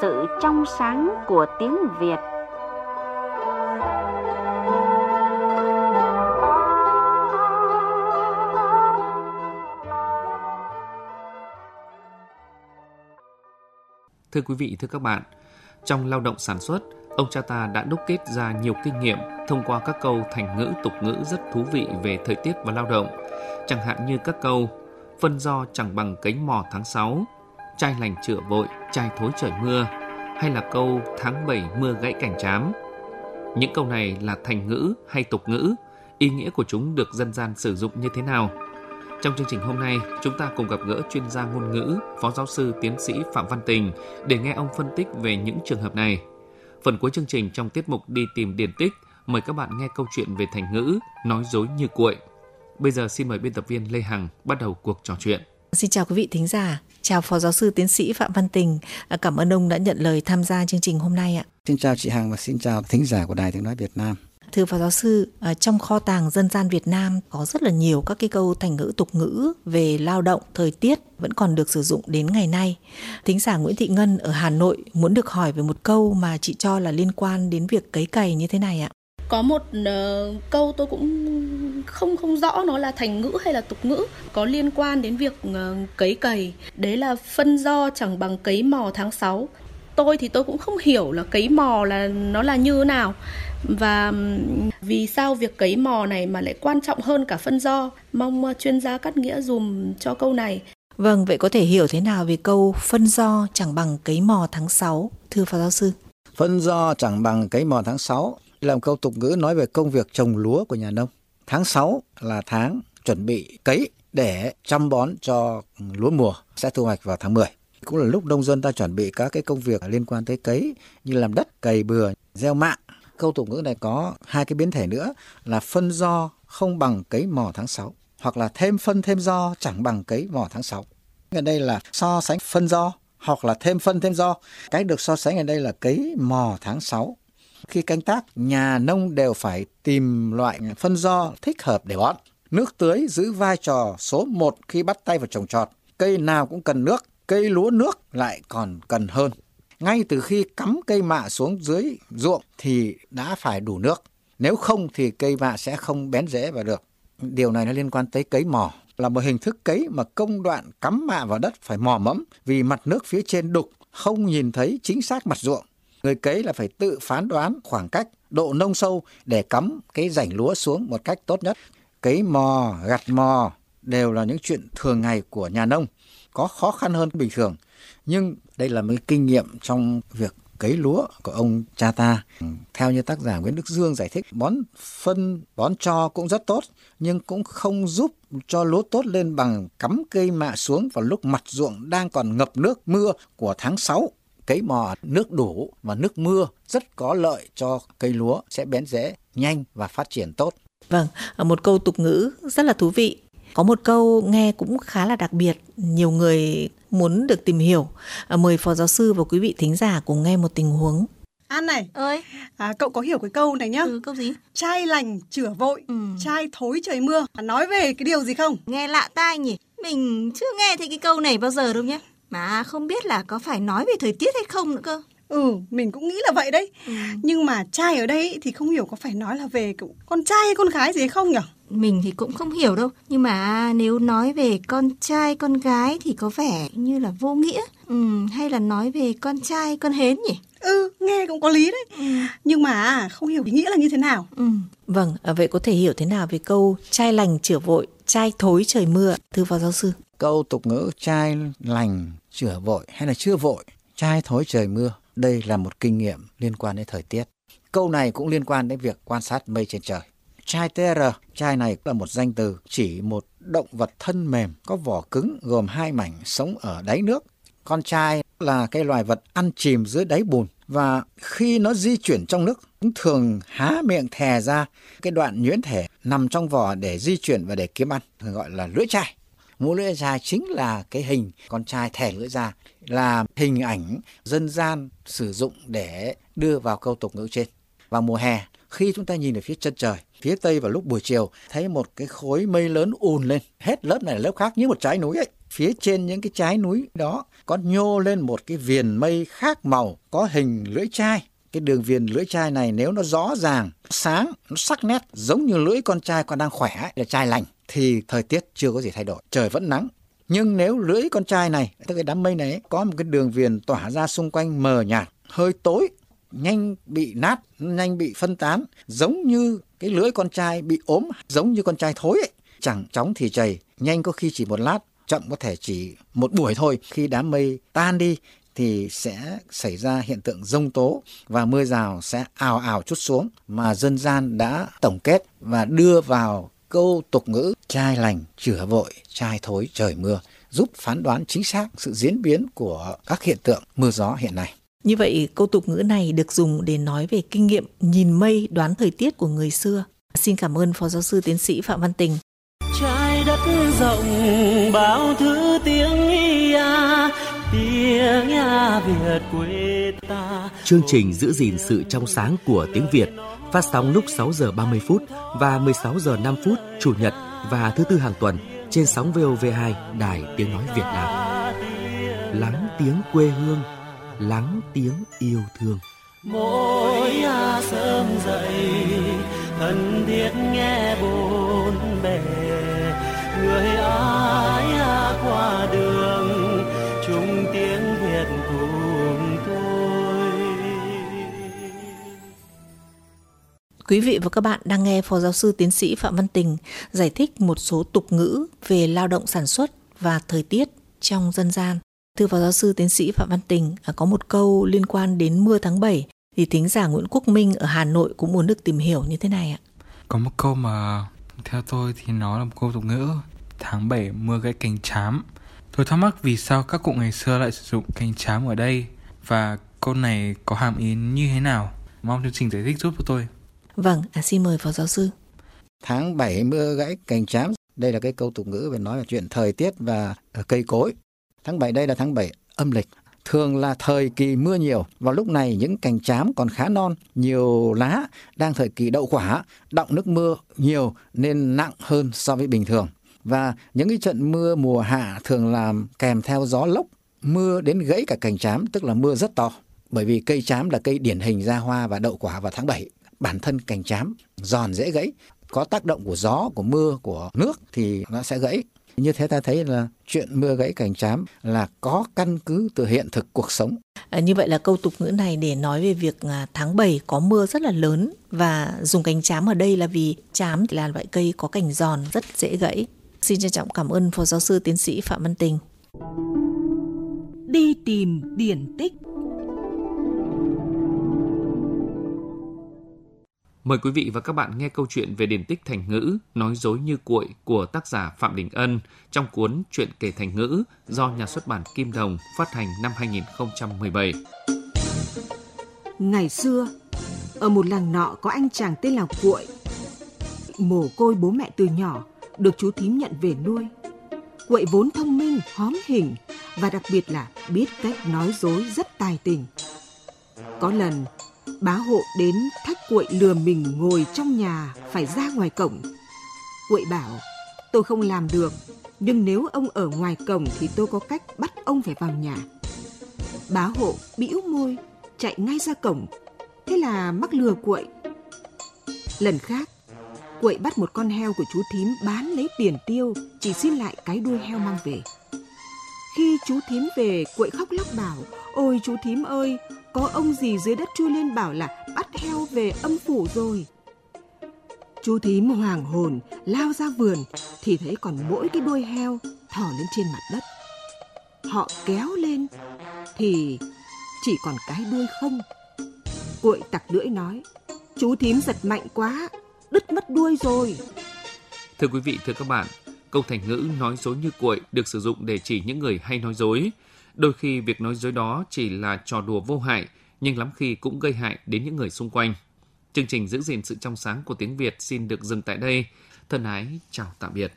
sự trong sáng của tiếng Việt. Thưa quý vị, thưa các bạn, trong lao động sản xuất, ông cha ta đã đúc kết ra nhiều kinh nghiệm thông qua các câu thành ngữ tục ngữ rất thú vị về thời tiết và lao động, chẳng hạn như các câu phân do chẳng bằng cánh mò tháng 6, chai lành chữa vội, chai thối trời mưa, hay là câu tháng 7 mưa gãy cảnh chám. Những câu này là thành ngữ hay tục ngữ, ý nghĩa của chúng được dân gian sử dụng như thế nào? Trong chương trình hôm nay, chúng ta cùng gặp gỡ chuyên gia ngôn ngữ, Phó giáo sư tiến sĩ Phạm Văn Tình để nghe ông phân tích về những trường hợp này. Phần cuối chương trình trong tiết mục đi tìm điển tích, mời các bạn nghe câu chuyện về thành ngữ nói dối như cuội. Bây giờ xin mời biên tập viên Lê Hằng bắt đầu cuộc trò chuyện. Xin chào quý vị thính giả, chào Phó Giáo sư Tiến sĩ Phạm Văn Tình. À, cảm ơn ông đã nhận lời tham gia chương trình hôm nay ạ. Xin chào chị Hằng và xin chào thính giả của Đài Tiếng Nói Việt Nam. Thưa Phó Giáo sư, à, trong kho tàng dân gian Việt Nam có rất là nhiều các cái câu thành ngữ tục ngữ về lao động, thời tiết vẫn còn được sử dụng đến ngày nay. Thính giả Nguyễn Thị Ngân ở Hà Nội muốn được hỏi về một câu mà chị cho là liên quan đến việc cấy cày như thế này ạ có một uh, câu tôi cũng không không rõ nó là thành ngữ hay là tục ngữ có liên quan đến việc uh, cấy cày đấy là phân do chẳng bằng cấy mò tháng 6 tôi thì tôi cũng không hiểu là cấy mò là nó là như thế nào. Và vì sao việc cấy mò này mà lại quan trọng hơn cả phân do? Mong uh, chuyên gia cắt nghĩa dùm cho câu này. Vâng, vậy có thể hiểu thế nào về câu phân do chẳng bằng cấy mò tháng 6, thưa Phó Giáo sư? Phân do chẳng bằng cấy mò tháng 6 làm câu tục ngữ nói về công việc trồng lúa của nhà nông. Tháng 6 là tháng chuẩn bị cấy để chăm bón cho lúa mùa sẽ thu hoạch vào tháng 10. Cũng là lúc nông dân ta chuẩn bị các cái công việc liên quan tới cấy như làm đất, cày bừa, gieo mạ. Câu tục ngữ này có hai cái biến thể nữa là phân do không bằng cấy mò tháng 6 hoặc là thêm phân thêm do chẳng bằng cấy mò tháng 6. Ở đây là so sánh phân do hoặc là thêm phân thêm do. Cái được so sánh ở đây là cấy mò tháng 6 khi canh tác, nhà nông đều phải tìm loại phân do thích hợp để bón. Nước tưới giữ vai trò số 1 khi bắt tay vào trồng trọt. Cây nào cũng cần nước, cây lúa nước lại còn cần hơn. Ngay từ khi cắm cây mạ xuống dưới ruộng thì đã phải đủ nước. Nếu không thì cây mạ sẽ không bén rễ vào được. Điều này nó liên quan tới cấy mò là một hình thức cấy mà công đoạn cắm mạ vào đất phải mò mẫm vì mặt nước phía trên đục không nhìn thấy chính xác mặt ruộng Người cấy là phải tự phán đoán khoảng cách, độ nông sâu để cắm cái rảnh lúa xuống một cách tốt nhất. Cấy mò, gặt mò đều là những chuyện thường ngày của nhà nông, có khó khăn hơn bình thường. Nhưng đây là một kinh nghiệm trong việc cấy lúa của ông cha ta. Theo như tác giả Nguyễn Đức Dương giải thích, bón phân, bón cho cũng rất tốt, nhưng cũng không giúp cho lúa tốt lên bằng cắm cây mạ xuống vào lúc mặt ruộng đang còn ngập nước mưa của tháng 6 cấy mò nước đủ và nước mưa rất có lợi cho cây lúa sẽ bén rễ nhanh và phát triển tốt. Vâng, một câu tục ngữ rất là thú vị. Có một câu nghe cũng khá là đặc biệt, nhiều người muốn được tìm hiểu. À, mời phó giáo sư và quý vị thính giả cùng nghe một tình huống. An này, ơi, à, cậu có hiểu cái câu này nhá? Ừ, câu gì? Trai lành chửa vội, ừ. trai thối trời mưa. À, nói về cái điều gì không? Nghe lạ tai nhỉ? Mình chưa nghe thấy cái câu này bao giờ đâu nhé. Mà không biết là có phải nói về thời tiết hay không nữa cơ. Ừ, mình cũng nghĩ là vậy đấy. Ừ. Nhưng mà trai ở đây thì không hiểu có phải nói là về con trai hay con gái gì hay không nhỉ? Mình thì cũng không hiểu đâu. Nhưng mà nếu nói về con trai, con gái thì có vẻ như là vô nghĩa. Ừ, hay là nói về con trai, con hến nhỉ? Ừ, nghe cũng có lý đấy. Ừ. Nhưng mà không hiểu ý nghĩa là như thế nào. Ừ. Vâng, à, vậy có thể hiểu thế nào về câu trai lành chữa vội, trai thối trời mưa, thưa phó giáo sư? Câu tục ngữ trai lành chữa vội hay là chưa vội, trai thối trời mưa. Đây là một kinh nghiệm liên quan đến thời tiết. Câu này cũng liên quan đến việc quan sát mây trên trời. Chai TR, chai này là một danh từ chỉ một động vật thân mềm có vỏ cứng gồm hai mảnh sống ở đáy nước. Con trai là cái loài vật ăn chìm dưới đáy bùn và khi nó di chuyển trong nước cũng thường há miệng thè ra cái đoạn nhuyễn thể nằm trong vỏ để di chuyển và để kiếm ăn thường gọi là lưỡi chai múa lưỡi dài chính là cái hình con trai thẻ lưỡi ra là hình ảnh dân gian sử dụng để đưa vào câu tục ngữ trên vào mùa hè khi chúng ta nhìn ở phía chân trời, phía tây vào lúc buổi chiều, thấy một cái khối mây lớn ùn lên, hết lớp này lớp khác như một trái núi ấy. Phía trên những cái trái núi đó có nhô lên một cái viền mây khác màu, có hình lưỡi chai. Cái đường viền lưỡi chai này nếu nó rõ ràng, sáng, nó sắc nét giống như lưỡi con trai còn đang khỏe là chai lành thì thời tiết chưa có gì thay đổi, trời vẫn nắng. Nhưng nếu lưỡi con trai này, tức cái đám mây này có một cái đường viền tỏa ra xung quanh mờ nhạt, hơi tối nhanh bị nát, nhanh bị phân tán, giống như cái lưỡi con trai bị ốm, giống như con trai thối ấy. Chẳng chóng thì chảy, nhanh có khi chỉ một lát, chậm có thể chỉ một buổi thôi. Khi đám mây tan đi thì sẽ xảy ra hiện tượng rông tố và mưa rào sẽ ào ào chút xuống mà dân gian đã tổng kết và đưa vào câu tục ngữ trai lành chửa vội trai thối trời mưa giúp phán đoán chính xác sự diễn biến của các hiện tượng mưa gió hiện nay. Như vậy, câu tục ngữ này được dùng để nói về kinh nghiệm nhìn mây đoán thời tiết của người xưa. Xin cảm ơn Phó Giáo sư Tiến sĩ Phạm Văn Tình. Trái đất rộng bao thứ tiếng ia, tiếng ia Việt quê ta. Chương trình giữ gìn sự trong sáng của tiếng Việt phát sóng lúc 6 giờ 30 phút và 16 giờ 5 phút chủ nhật và thứ tư hàng tuần trên sóng VOV2 Đài Tiếng Nói Việt Nam. Lắng tiếng quê hương, lắng tiếng yêu thương mỗi à sớm dậy, thân thiết nghe bốn bề người ai à qua đường Quý vị và các bạn đang nghe Phó Giáo sư Tiến sĩ Phạm Văn Tình giải thích một số tục ngữ về lao động sản xuất và thời tiết trong dân gian. Thưa Phó Giáo sư Tiến sĩ Phạm Văn Tình, à, có một câu liên quan đến mưa tháng 7 thì thính giả Nguyễn Quốc Minh ở Hà Nội cũng muốn được tìm hiểu như thế này ạ. Có một câu mà theo tôi thì nó là một câu tục ngữ tháng 7 mưa gãy cành chám. Tôi thắc mắc vì sao các cụ ngày xưa lại sử dụng cành chám ở đây và câu này có hàm ý như thế nào? Mong chương trình giải thích giúp cho tôi. Vâng, à, xin mời Phó Giáo sư. Tháng 7 mưa gãy cành chám. Đây là cái câu tục ngữ về nói về chuyện thời tiết và ờ, cây cối. Tháng 7 đây là tháng 7 âm lịch. Thường là thời kỳ mưa nhiều. Vào lúc này những cành chám còn khá non, nhiều lá, đang thời kỳ đậu quả, đọng nước mưa nhiều nên nặng hơn so với bình thường. Và những cái trận mưa mùa hạ thường làm kèm theo gió lốc, mưa đến gãy cả cành chám, tức là mưa rất to. Bởi vì cây chám là cây điển hình ra hoa và đậu quả vào tháng 7. Bản thân cành chám giòn dễ gãy, có tác động của gió, của mưa, của nước thì nó sẽ gãy. Như thế ta thấy là chuyện mưa gãy cành chám là có căn cứ từ hiện thực cuộc sống. À, như vậy là câu tục ngữ này để nói về việc à, tháng 7 có mưa rất là lớn và dùng cành chám ở đây là vì chám là loại cây có cành giòn rất dễ gãy. Xin trân trọng cảm ơn Phó Giáo sư Tiến sĩ Phạm Văn Tình. Đi tìm điển tích Mời quý vị và các bạn nghe câu chuyện về điển tích thành ngữ Nói dối như cuội của tác giả Phạm Đình Ân trong cuốn Chuyện kể thành ngữ do nhà xuất bản Kim Đồng phát hành năm 2017. Ngày xưa, ở một làng nọ có anh chàng tên là Cuội. Mồ côi bố mẹ từ nhỏ, được chú thím nhận về nuôi. Cuội vốn thông minh, hóm hình và đặc biệt là biết cách nói dối rất tài tình. Có lần, Bá hộ đến thách cuội lừa mình ngồi trong nhà phải ra ngoài cổng. Cuội bảo, tôi không làm được, nhưng nếu ông ở ngoài cổng thì tôi có cách bắt ông phải vào nhà. Bá hộ bĩu môi, chạy ngay ra cổng. Thế là mắc lừa cuội. Lần khác, cuội bắt một con heo của chú thím bán lấy tiền tiêu, chỉ xin lại cái đuôi heo mang về. Khi chú thím về, cuội khóc lóc bảo, ôi chú thím ơi, có ông gì dưới đất chui lên bảo là bắt theo về âm phủ rồi. Chú thím hoàng hồn lao ra vườn thì thấy còn mỗi cái đuôi heo thò lên trên mặt đất. Họ kéo lên thì chỉ còn cái đuôi không. Cuội tặc lưỡi nói, chú thím giật mạnh quá, đứt mất đuôi rồi. Thưa quý vị, thưa các bạn, câu thành ngữ nói dối như cuội được sử dụng để chỉ những người hay nói dối. Đôi khi việc nói dối đó chỉ là trò đùa vô hại, nhưng lắm khi cũng gây hại đến những người xung quanh. Chương trình giữ gìn sự trong sáng của tiếng Việt xin được dừng tại đây. Thân ái, chào tạm biệt.